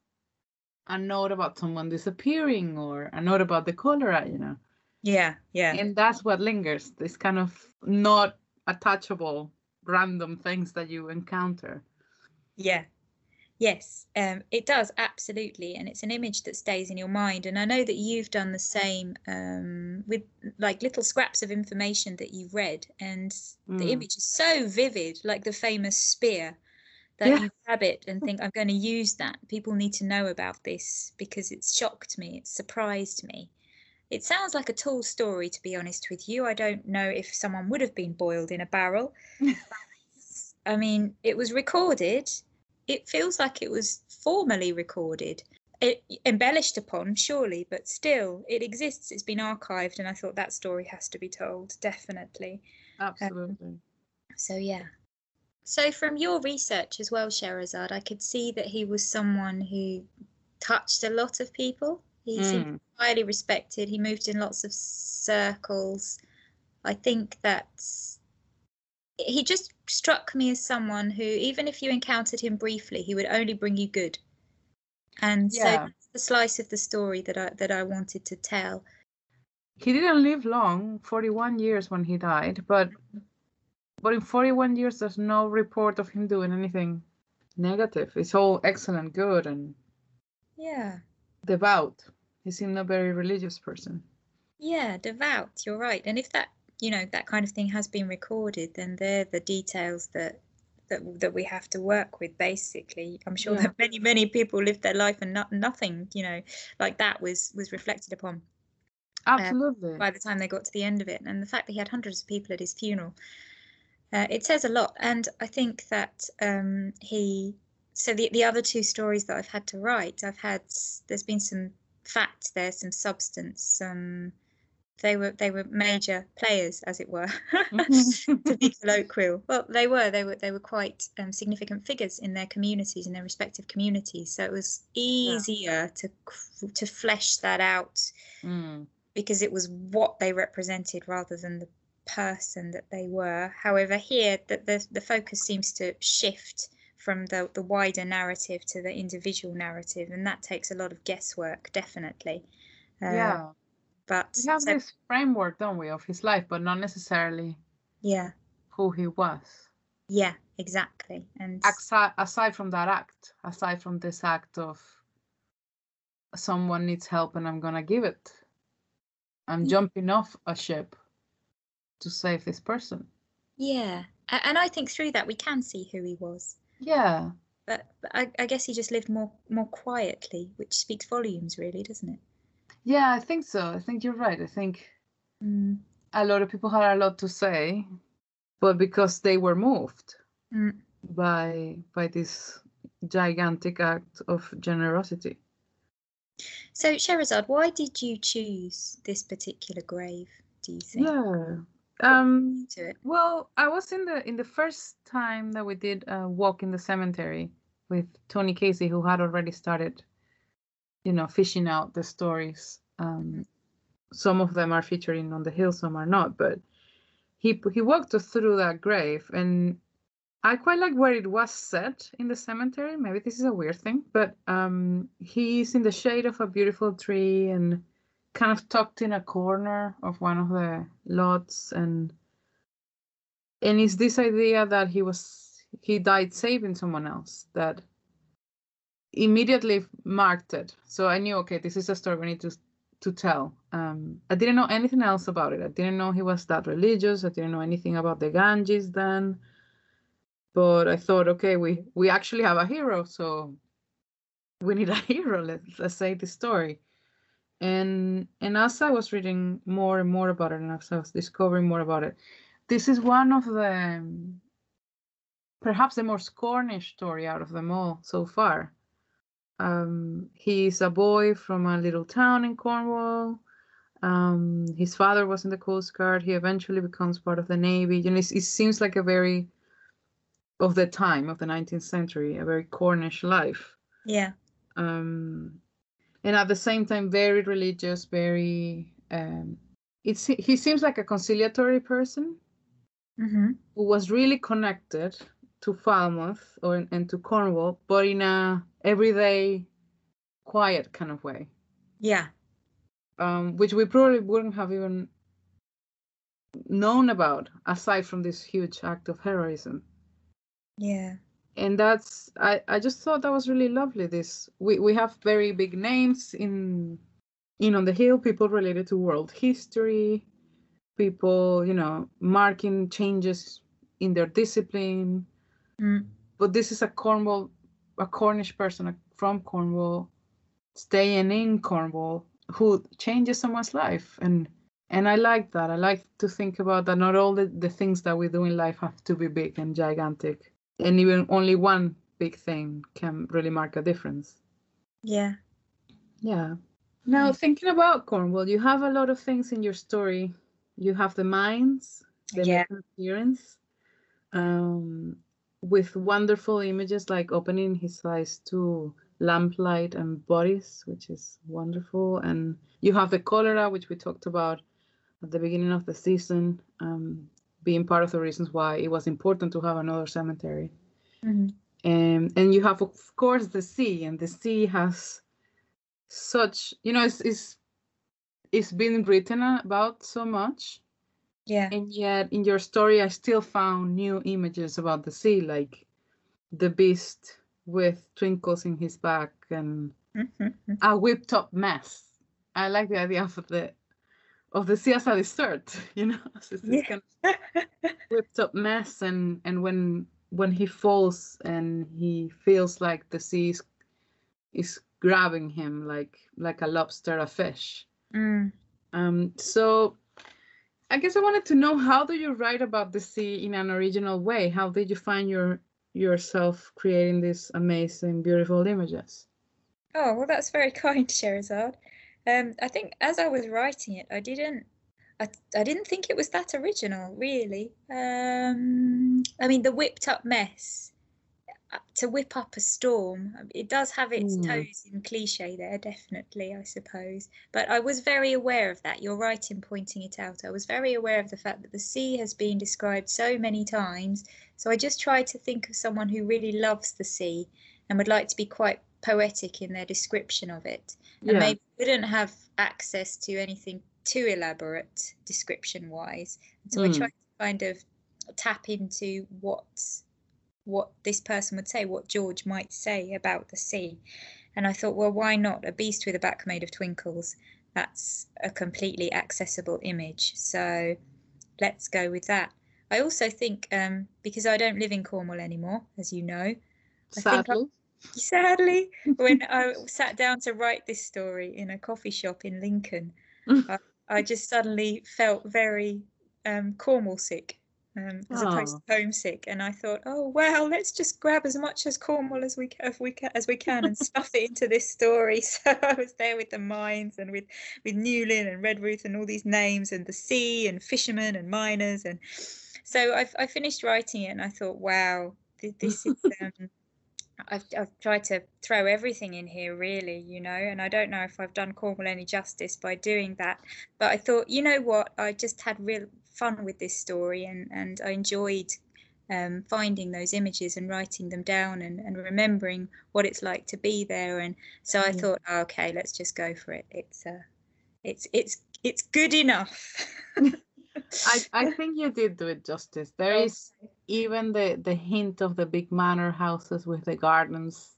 a note about someone disappearing or a note about the cholera, you know. Yeah, yeah, And that's what lingers. This kind of not attachable, random things that you encounter. Yeah. Yes, um, it does absolutely, and it's an image that stays in your mind. And I know that you've done the same um, with like little scraps of information that you've read, and the Mm. image is so vivid, like the famous spear, that Yeah. you grab it and think, "I'm going to use that." People need to know about this because it's shocked me, it's surprised me. It sounds like a tall story, to be honest with you. I don't know if someone would have been boiled in a barrel. I mean, it was recorded. It feels like it was formally recorded. It embellished upon, surely, but still, it exists. It's been archived, and I thought that story has to be told, definitely. Um, Absolutely. So, yeah. So, from your research as well, Sherazad, I could see that he was someone who touched a lot of people. He seemed Mm. highly respected. He moved in lots of circles. I think that he just struck me as someone who, even if you encountered him briefly, he would only bring you good. And so Yeah. that's the slice of the story that I that I wanted to tell. He didn't live long, 41 years when he died, but but in 41 years there's no report of him doing anything negative. It's all excellent, good and Yeah. Devout. He seemed a very religious person. Yeah, devout, you're right. And if that, you know, that kind of thing has been recorded, then they're the details that that that we have to work with basically. I'm sure Yeah. that many, many people lived their life and not, nothing, you know, like that was was reflected upon Absolutely. by the time they got to the end of it. And the fact that he had hundreds of people at his funeral, uh, it says a lot. And I think that um, he, so the, the other two stories that I've had to write, I've had, there's been some fact there, some substance, some, they were, they were major players, as it were, to be colloquial. Well, they were, they were, they were quite um, significant figures in their communities, in their respective communities. So it was easier to, to flesh that out Mm. because it was what they represented rather than the person that they were. However, here that the, the focus seems to shift from the, the wider narrative to the individual narrative, and that takes a lot of guesswork, definitely. Uh, yeah. But We have so- this framework, don't we, of his life, but not necessarily yeah, who he was. yeah, exactly. And Aside, aside from that act, aside from this act of someone needs help and I'm gonna give it. I'm Yeah. jumping off a ship to save this person. yeah, and I think through that we can see who he was. Yeah. But, but I, I guess he just lived more more quietly, which speaks volumes, really, doesn't it? Yeah, I think so. I think you're right. I think Mm. a lot of people had a lot to say, but because they were moved Mm. by by this gigantic act of generosity. So, Sherazad, why did you choose this particular grave? Do you think? Yeah. Um well, I was in the in the first time that we did a walk in the cemetery with Tony Casey who had already started you know, fishing out the stories. Um, some of them are featuring on the hill, some are not. But he he walked us through that grave, and I quite like where it was set in the cemetery. Maybe this is a weird thing, but um, he's in the shade of a beautiful tree and kind of tucked in a corner of one of the lots, and and it's this idea that he was he died saving someone else that immediately marked it. So I knew, okay, this is a story we need to to tell. Um, I didn't know anything else about it. I didn't know he was that religious. I didn't know anything about the Ganges then. But I thought, okay, we we actually have a hero, so we need a hero. Let's let's say the story. And and as I was reading more and more about it, and as I was discovering more about it, this is one of the perhaps the most Cornish story out of them all so far um, he's a boy from a little town in Cornwall. Um, his father was in the Coast Guard. He eventually becomes part of the Navy. You know, it, it seems like a very of the time of the 19th century, a very Cornish life. Yeah. Um, and at the same time, very religious, very. Um, it's he seems like a conciliatory person Mm-hmm. who was really connected to Falmouth or and to Cornwall, but in a everyday, quiet kind of way, Yeah. um, which we probably wouldn't have even known about aside from this huge act of heroism. Yeah. And that's I, I just thought that was really lovely. This we, we have very big names in in on the hill, people related to world history, people, you know, marking changes in their discipline, Mm. but this is a Cornwall, a Cornish person from Cornwall, staying in Cornwall, who changes someone's life, and and I like that. I like to think about that. Not all the, the things that we do in life have to be big and gigantic, and even only one big thing can really mark a difference. Yeah. Yeah. Now Nice. thinking about Cornwall, you have a lot of things in your story. You have the mines, the Yeah. appearance, um, with wonderful images like opening his eyes to lamplight and bodies, which is wonderful. And you have the cholera, which we talked about at the beginning of the season, um, being part of the reasons why it was important to have another cemetery. Mhm. And and you have of course the sea, and the sea has such you know it's it's, it's been written about so much Yeah. and yet in your story i still found new images about the sea like the beast with twinkles in his back and Mhm. a whipped up mess i like the idea of the of the sea as a dessert you know so it's this Yeah. kind of whipped up mess and and when when he falls and he feels like the sea is, is grabbing him like like a lobster a fish Mm. um so i guess i wanted to know how do you write about the sea in an original way how did you find your yourself creating these amazing beautiful images Oh, well, that's very kind, Sherazade. Um, I think as I was writing it, I didn't, I, I didn't think it was that original, really. Um, I mean, the whipped up mess, uh, to whip up a storm, um, it does have its Mm. toes in cliche there, definitely, I suppose. But I was very aware of that. You're right in pointing it out. I was very aware of the fact that the sea has been described so many times. So I just tried to think of someone who really loves the sea and would like to be quite poetic in their description of it. And yeah. maybe wouldn't have access to anything too elaborate description wise so i Mm. tried to kind of tap into what what this person would say what george might say about the sea. And i thought well why not? A beast with a back made of twinkles. That's a completely accessible image. So let's go with that. I also think um, because i don't live in cornwall anymore as you know I think I- sadly when I sat down to write this story in a coffee shop in Lincoln, I, I just suddenly felt very um, Cornwall sick, um, as opposed to homesick. And I thought, oh well, let's just grab as much as Cornwall as we ca- as we can, as we can and stuff it into this story. So I was there with the mines and with with Newlyn and Redruth and all these names and the sea and fishermen and miners and so I, I finished writing it and I thought, wow, this is. Um, I've, I've tried to throw everything in here, really, you know, and I don't know if I've done Cornwall any justice by doing that. But I thought, you know what, I just had real fun with this story and, and I enjoyed um, finding those images and writing them down and, and remembering what it's like to be there. And so I Mm. thought, oh, okay, let's just go for it. It's uh, it's it's it's good enough. I, I think you did do it justice. There is is even the, the hint of the big manor houses with the gardens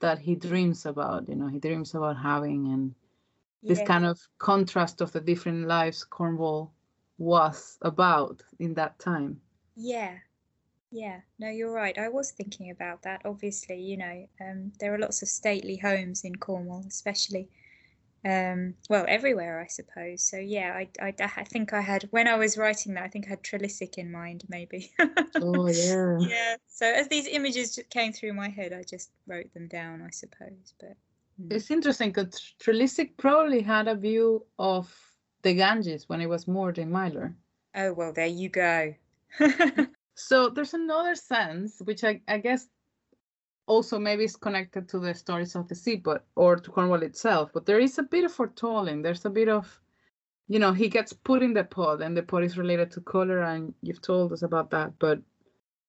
that he dreams about. You know, he dreams about having, and this Yeah. kind of contrast of the different lives Cornwall was about in that time. Yeah. Yeah. No, you're right. I was thinking about that. Obviously, you know, um, there are lots of stately homes in Cornwall, especially, um, well, everywhere, I suppose. So yeah, I, I, I think I had when I was writing that, I think I had Trelissick in mind, maybe. Oh yeah. Yeah. So as these images came through my head, I just wrote them down, I suppose. But mm. It's interesting because Trelissick probably had a view of the Ganges when it was moored in Mylor. oh well, there you go. So there's another sense, which I, I guess also maybe it's connected to the stories of the sea, but or to Cornwall itself. But there is a bit of foretelling. There's a bit of, you know, he gets put in the pod, and the pod is related to cholera, and you've told us about that. But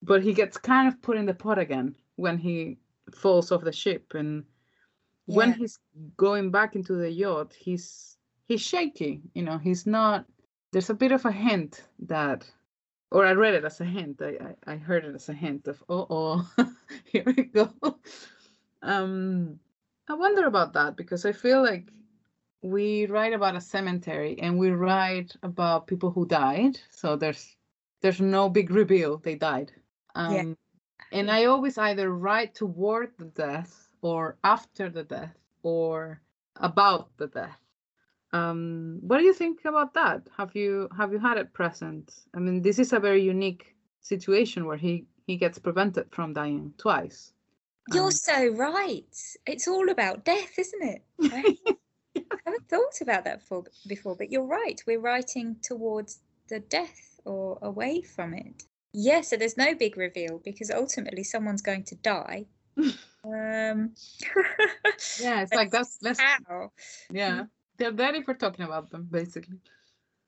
but he gets kind of put in the pod again when he falls off the ship, and when he's going back into the yacht, he's he's shaky. You know, he's not. There's a bit of a hint that or I read it as a hint. I, I, I heard it as a hint of oh oh here we go. Um I wonder about that because I feel like we write about a cemetery and we write about people who died. So there's there's no big reveal they died. Um Yeah. and I always either write toward the death or after the death or about the death. Um, what do you think about that? Have you have you had it present? I mean, this is a very unique situation where he he gets prevented from dying twice. You're Um, so right. It's all about death, isn't it? I haven't thought about that before, before, but you're right. We're writing towards the death or away from it. Yeah, so there's no big reveal because ultimately someone's going to die. Um, yeah, it's like that's that's how. yeah. They're dead for talking about them, basically.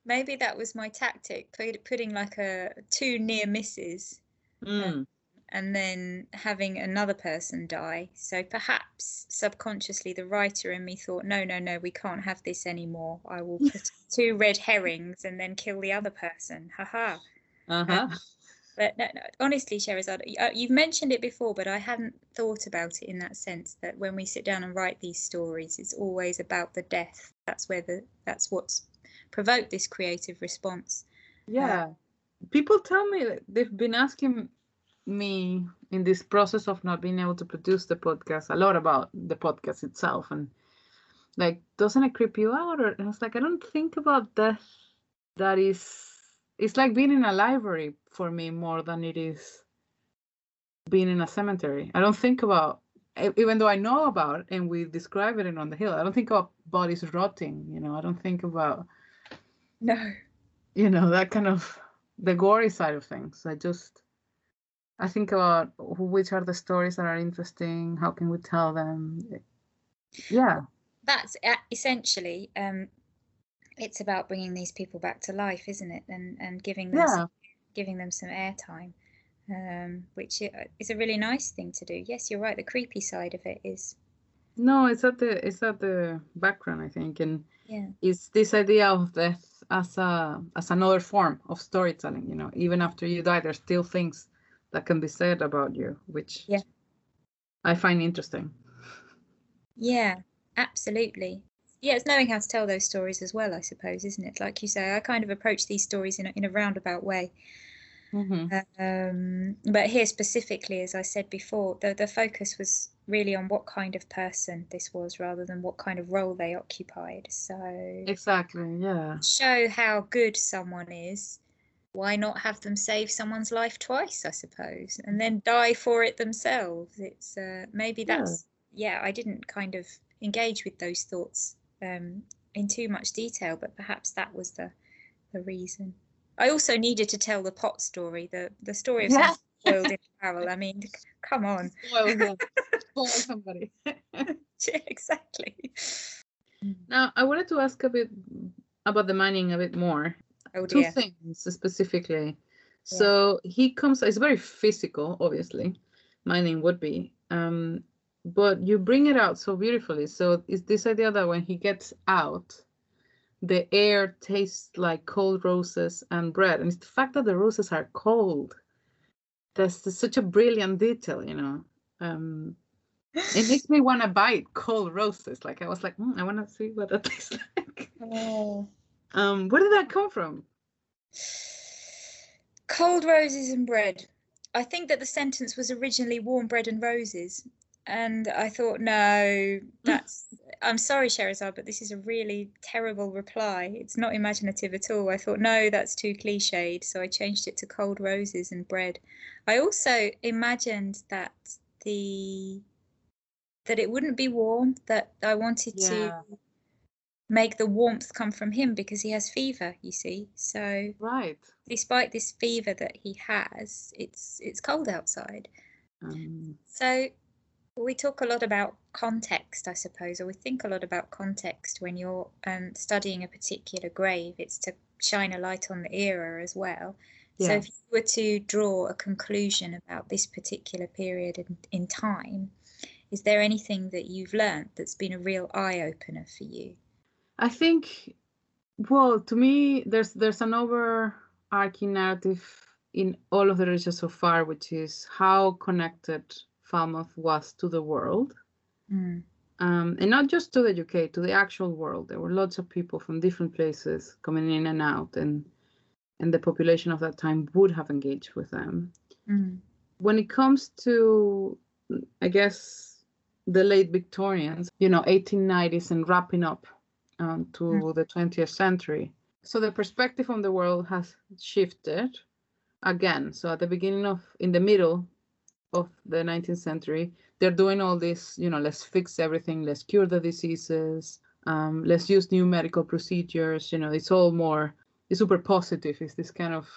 Maybe that was my tactic, putting like a two near misses Mm. and then having another person die. So perhaps subconsciously the writer in me thought, no, no, no, we can't have this anymore. I will put two red herrings and then kill the other person. Haha. Uh-huh. But no, no, honestly, Sherazad, y- uh, you've mentioned it before, but I hadn't thought about it in that sense. That when we sit down and write these stories, it's always about the death. That's where the that's what's provoked this creative response. Yeah. People tell me that they've been asking me in this process of not being able to produce the podcast a lot about the podcast itself and like doesn't it creep you out or and it's like I don't think about death that is it's like being in a library for me more than it is being in a cemetery. I don't think about even though I know about and we describe it in on the hill, I don't think about bodies rotting, you know, I don't think about No. you know that kind of the gory side of things i just i think about which are the stories that are interesting how can we tell them yeah that's essentially um it's about bringing these people back to life isn't it? And and giving them yeah. some, giving them some airtime um which is a really nice thing to do. Yes you're right the creepy side of it is no it's at the it's at the background i think and yeah. it's this idea of death as a as another form of storytelling you know even after you die there's still things that can be said about you which Yeah. i find interesting. Yeah absolutely yeah it's knowing how to tell those stories as well i suppose isn't it like you say i kind of approach these stories in a, in a roundabout way Mhm. Um, but here specifically, as I said before, the, the focus was really on what kind of person this was rather than what kind of role they occupied. So exactly yeah show how good someone is. Why not have them save someone's life twice, I suppose, and then die for it themselves? It's uh, maybe Yeah. that's yeah. I didn't kind of engage with those thoughts um, in too much detail, but perhaps that was the the reason. I also needed to tell the pot story, the the story of Yeah. boiled in barrel. I mean, c- come on. Spoil. Spoil somebody. Yeah, exactly. now, I wanted to ask a bit about the mining a bit more. Oh Two things specifically. So he comes, it's very physical, obviously, mining would be. Um, but you bring it out so beautifully. So it's this idea that when he gets out, the air tastes like cold roses and bread. And it's the fact that the roses are cold. That's such a brilliant detail, you know. Um, it makes me want to bite cold roses. Like I was like, "Mm, I want to see what that tastes like. Oh. Um, where did that come from? Cold roses and bread. I think that the sentence was originally warm bread and roses. And I thought, no, that's. I'm sorry, Sherazad, but this is a really terrible reply. It's not imaginative at all. I thought, no, that's too cliched. So I changed it to cold roses and bread. I also imagined that the that it wouldn't be warm, that I wanted Yeah. to make the warmth come from him because he has fever, you see. So Right. despite this fever that he has, it's it's cold outside. Um, So we talk a lot about context, I suppose, or we think a lot about context when you're um, studying a particular grave. It's to shine a light on the era as well. So if you were to draw a conclusion about this particular period in, in time, is there anything that you've learned that's been a real eye opener for you? I think, well, to me, there's there's an overarching narrative in all of the research so far, which is how connected Falmouth was to the world, Mm. um, and not just to the UK, to the actual world. There were lots of people from different places coming in and out, and and the population of that time would have engaged with them. Mm. when it comes to i guess the late victorians you know 1890s and wrapping up um, to Mm. the 20th century so the perspective on the world has shifted again so at the beginning of in the middle of the 19th century. They're doing all this you know let's fix everything let's cure the diseases um, let's use new medical procedures you know it's all more it's super positive. It's this kind of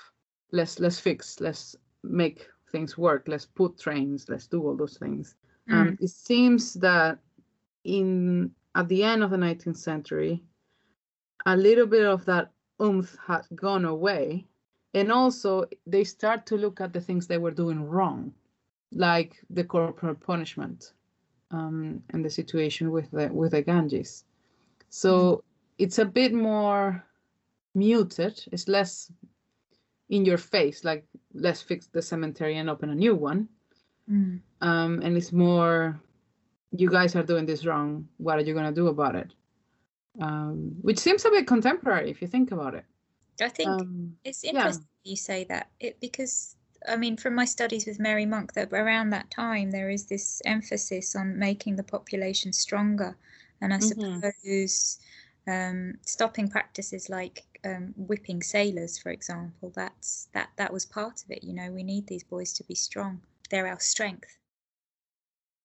let's let's fix let's make things work let's put trains let's do all those things. Um, it seems that in at the end of the 19th century a little bit of that oomph had gone away and also they start to look at the things they were doing wrong like the corporal punishment um, and the situation with the with the ganges. So it's a bit more muted. It's less in your face like let's fix the cemetery and open a new one. Mm. um, and it's more you guys are doing this wrong. What are you going to do about it? Um, which seems a bit contemporary if you think about it. I think um, It's Yeah. interesting you say that. It because I mean from my studies with Mary Monk that around that time there is this emphasis on making the population stronger. And I Mhm. suppose um, stopping practices like um, whipping sailors for example that's that that was part of it. You know we need these boys to be strong. They're our strength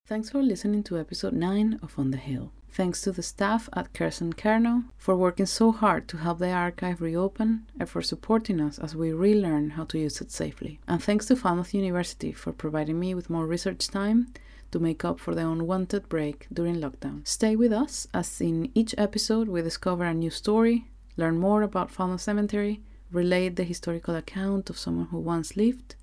Thanks for listening to episode 9 of On the Hill. Thanks to the staff at Kresen Kernow for working so hard to help the archive reopen and for supporting us as we relearn how to use it safely. And thanks to Falmouth University for providing me with more research time to make up for the unwanted break during lockdown. Stay with us as in each episode we discover a new story, learn more about Falmouth Cemetery, relate the historical account of someone who once lived,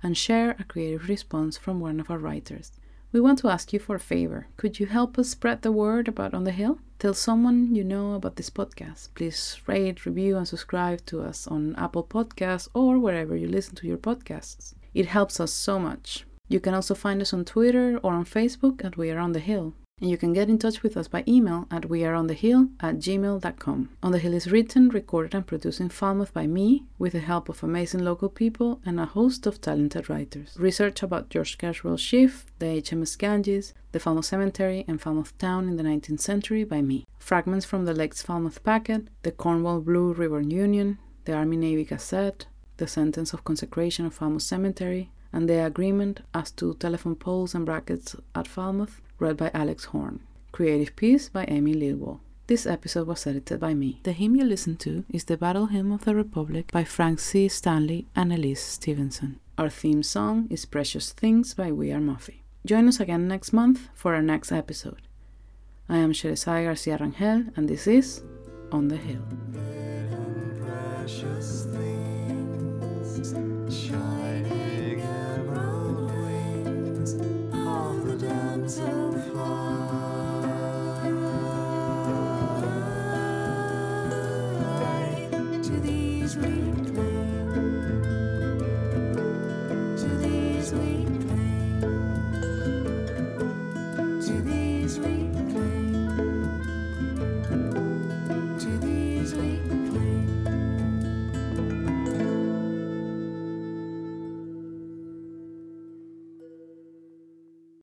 and share a creative response from one of our writers. We want to ask you for a favor. Could you help us spread the word about On the Hill? Tell someone you know about this podcast. Please rate, review, and subscribe to us on Apple Podcasts or wherever you listen to your podcasts. It helps us so much. You can also find us on Twitter or on Facebook at We Are On The Hill. And you can get in touch with us by email at weareonthehill at gmail.com. On the Hill is written, recorded, and produced in Falmouth by me, with the help of amazing local people and a host of talented writers. Research about George Kerswell Sheaff, the HMS Ganges, the Falmouth Cemetery, and Falmouth Town in the 19th century by me. Fragments from the Lakes Falmouth Packet, the Cornwall Blue River Union, the Army Navy Gazette, the Sentence of Consecration of Falmouth Cemetery, and the Agreement as to Telephone Poles and Brackets at Falmouth, read by Alex Horn. Creative piece by Amy Lilwall. This episode was edited by me. The hymn you listen to is the Battle Hymn of the Republic by Frank C. Stanley and Elise Stevenson. Our theme song is Precious Things by We Are Muffy. Join us again next month for our next episode. I am Sherezade Garcia Rangel, and this is On the Hill. precious things, shining emerald wings of the damselfly.